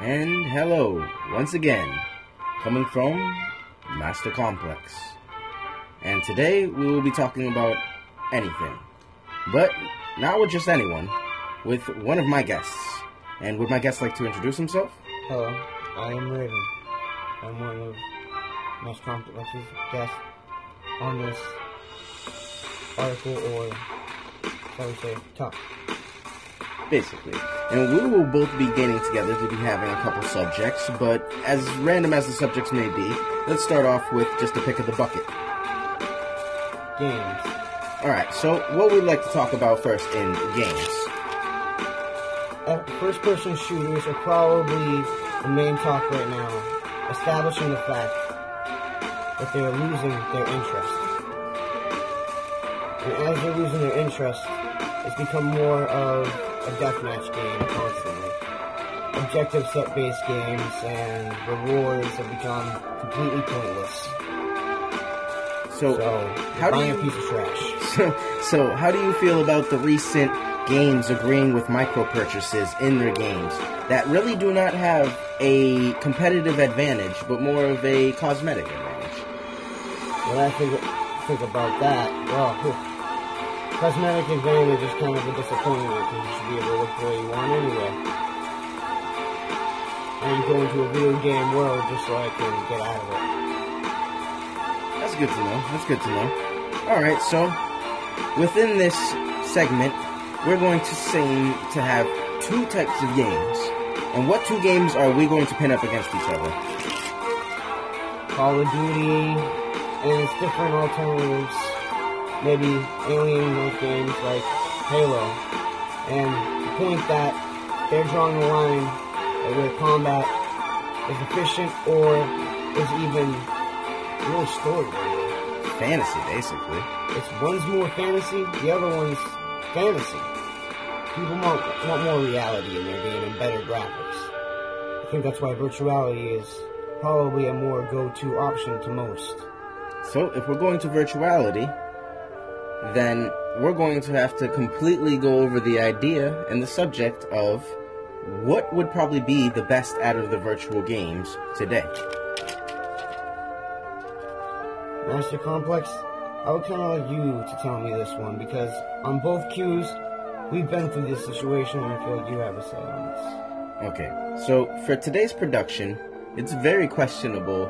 And hello, once again, coming from Master Complex. And today we will be talking about anything. But not with just anyone, with one of my guests. And would my guest like to introduce himself? Hello, I am Raven. I'm one of Master Complex's guests on this article or, shall we say, talk. Basically. And we will both be getting together to be having a couple subjects, but as random as the subjects may be, let's start off with just a pick of the bucket. Games. Alright, so what we'd like to talk about first in games. Uh, First person shooters are probably the main talk right now, establishing the fact that they're losing their interest. And as they're losing their interest, it's become more of a deathmatch game constantly. Objective set based games and rewards have become completely pointless. So, So, how do you- a piece of trash. So, so how do you feel about the recent games agreeing with micro purchases in their games that really do not have a competitive advantage, but more of a cosmetic advantage? When I think, think about that, well, cosmetic advantage is kind of a disappointment because you should be able to look the way you want anyway. And go into a video game world just so I can get out of it. That's good to know. That's good to know. All right, so within this segment, we're going to seem to have two types of games. And what two games are we going to pin up against each other? Call of Duty and its different alternatives, maybe alien like games like Halo. And the point that they're drawing the line where combat is efficient or is even real story. Fantasy, basically. It's one's more fantasy, the other one's fantasy. People want, want more reality in their game and better graphics. I think that's why virtuality is probably a more go-to option to most. So, if we're going to virtuality, then we're going to have to completely go over the idea and the subject of what would probably be the best out of the virtual games today. Master Complex, I would kind of like you to tell me this one because on both cues, we've been through this situation and I feel like you have a say on this. Okay, so for today's production, it's very questionable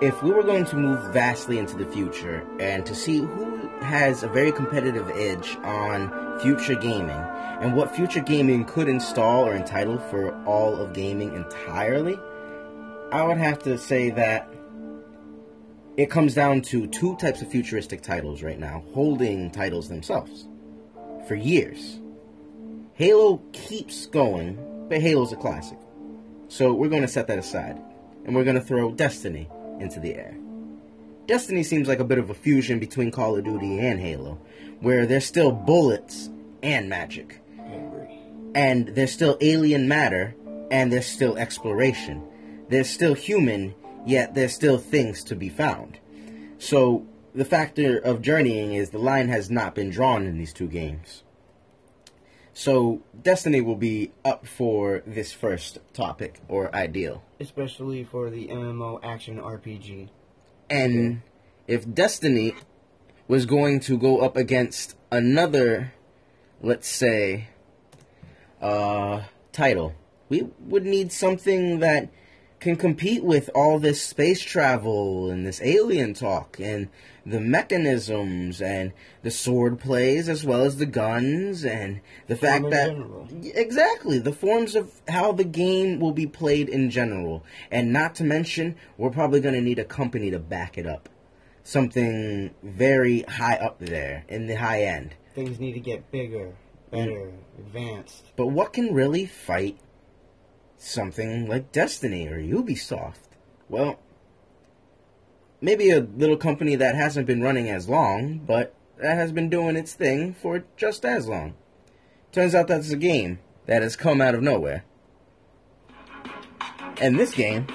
if we were going to move vastly into the future and to see who has a very competitive edge on future gaming and what future gaming could install or entitle for all of gaming entirely, I would have to say that it comes down to two types of futuristic titles right now, holding titles themselves for years. Halo keeps going, but Halo's a classic. So we're going to set that aside, and we're going to throw Destiny into the air. Destiny seems like a bit of a fusion between Call of Duty and Halo, where there's still bullets and magic, and there's still alien matter, and there's still exploration. There's still human, yet there's still things to be found. So the factor of journeying is the line has not been drawn in these two games. So Destiny will be up for this first topic or ideal. Especially for the MMO action RPG. And if Destiny was going to go up against another, let's say, uh, title, we would need something that can compete with all this space travel and this alien talk and the mechanisms and the sword plays as well as the guns and the fact that general. exactly the forms of how the game will be played in general and not to mention we're probably going to need a company to back it up something very high up there in the high end Things need to get bigger, mm. better, advanced. but what can really fight something like Destiny or Ubisoft? Well, maybe a little company that hasn't been running as long, but that has been doing its thing for just as long. Turns out that's a game that has come out of nowhere. And this game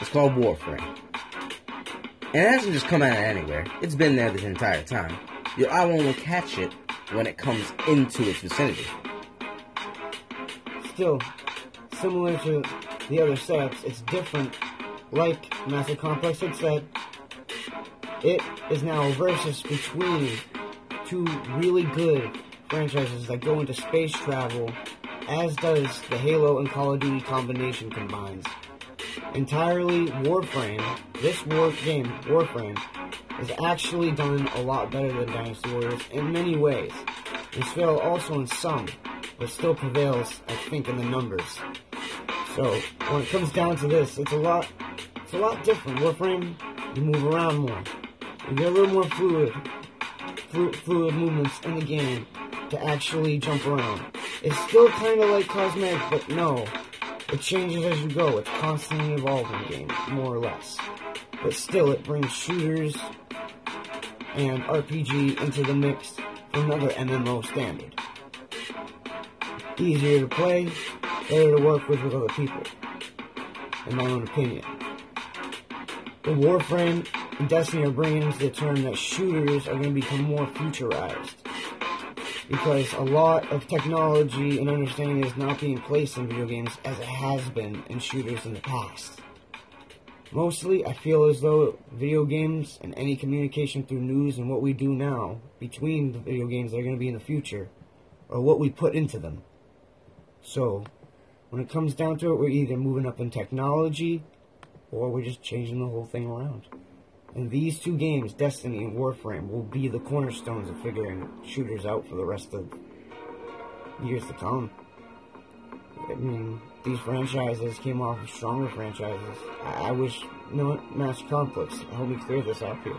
is called Warframe. And it hasn't just come out of anywhere. It's been there this entire time. Your eye will only catch it when it comes into its vicinity. Still, similar to the other setups. It's different. Like Master Complex had said, it is now a versus between two really good franchises that go into space travel, as does the Halo and Call of Duty combination combines. Entirely Warframe, this war game, Warframe, is actually done a lot better than Dynasty Warriors in many ways. And Spell also in some, but still prevails, I think, in the numbers. So when it comes down to this, it's a lot, it's a lot different. Warframe, you move around more, you get a little more fluid, flu- fluid movements in the game to actually jump around. It's still kind of like cosmetic, but no, it changes as you go. It's constantly evolving game, more or less. But still, it brings shooters and RPG into the mix for another MMO standard. Easier to play, better to work with with other people, in my own opinion. The Warframe and Destiny are bringing into the term that shooters are going to become more futurized. Because a lot of technology and understanding is not being placed in video games as it has been in shooters in the past. Mostly, I feel as though video games and any communication through news and what we do now between the video games that are going to be in the future are what we put into them. So, when it comes down to it, we're either moving up in technology or we're just changing the whole thing around. And these two games, Destiny and Warframe, will be the cornerstones of figuring shooters out for the rest of years to come. I mean, these franchises came off of stronger franchises. I, I wish, what, Master Complex, help me clear this up here.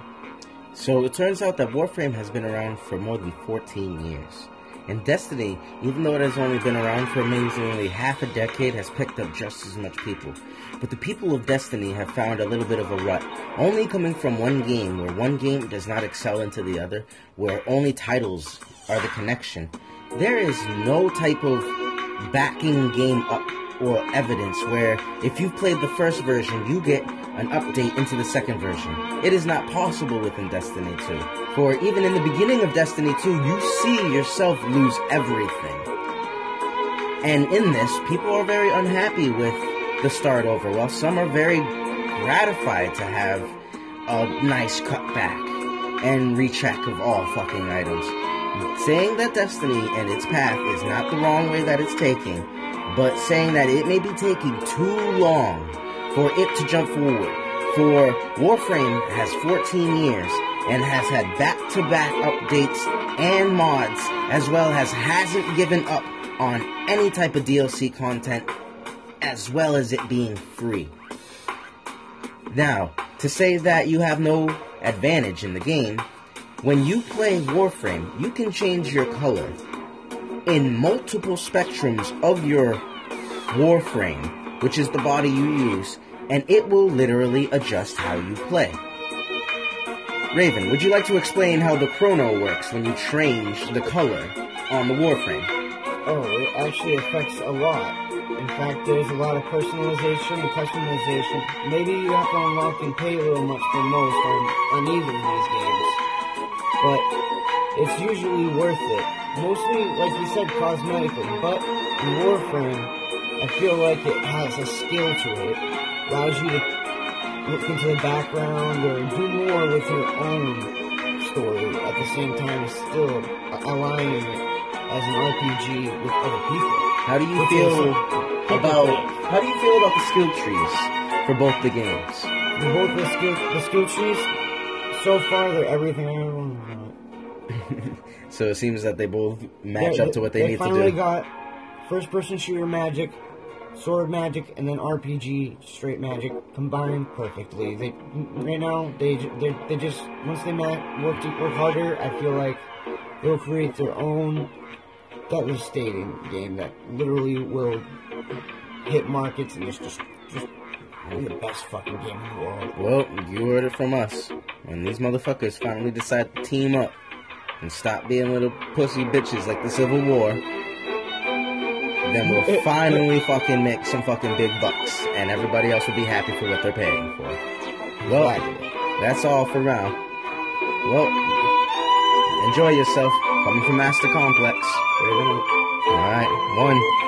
So it turns out that Warframe has been around for more than 14 years. And Destiny, even though it has only been around for amazingly half a decade, has picked up just as much people. But the people of Destiny have found a little bit of a rut, only coming from one game, where one game does not excel into the other, where only titles are the connection. There is no type of backing game up or evidence where if you've played the first version, you get an update into the second version. It is not possible within Destiny 2. For even in the beginning of Destiny 2, you see yourself lose everything. And in this, people are very unhappy with the start over, while some are very gratified to have a nice cutback and recheck of all fucking items. Saying that Destiny and its path is not the wrong way that it's taking, but saying that it may be taking too long for it to jump forward. For Warframe has 14 years and has had back-to-back updates and mods, as well as hasn't given up on any type of DLC content, as well as it being free. Now, to say that you have no advantage in the game, when you play Warframe, you can change your color in multiple spectrums of your Warframe, which is the body you use, and it will literally adjust how you play. Raven, would you like to explain how the Chroma works when you change the color on the Warframe? Oh, it actually affects a lot. In fact, there's a lot of personalization and customization. Maybe you have to unlock and pay a little much for most on, on either of these games. But it's usually worth it. Mostly, like you said, cosmetically. But in Warframe, I feel like it has a skill to it. Allows you to look into the background or do more with your own story at the same time as still aligning it as an RPG with other people. How do you Which feel about how do you feel about the skill trees for both the games? For both the skill the skill trees, so far they're everything I ever wanted. So it seems that they both match up to what they, need to do. They finally got first person shooter magic, sword magic, and then RPG straight magic combined perfectly. They right now they they they just once they met, work work harder, I feel like they'll create their own devastating game that literally will hit markets and just just just the best fucking game in the world. Well, you heard it from us. When these motherfuckers finally decide to team up and stop being little pussy bitches like the Civil War, then we'll finally fucking make some fucking big bucks, and everybody else will be happy for what they're paying for. Well, that's all for now. Well, enjoy yourself. Coming from Master Complex. All right, one.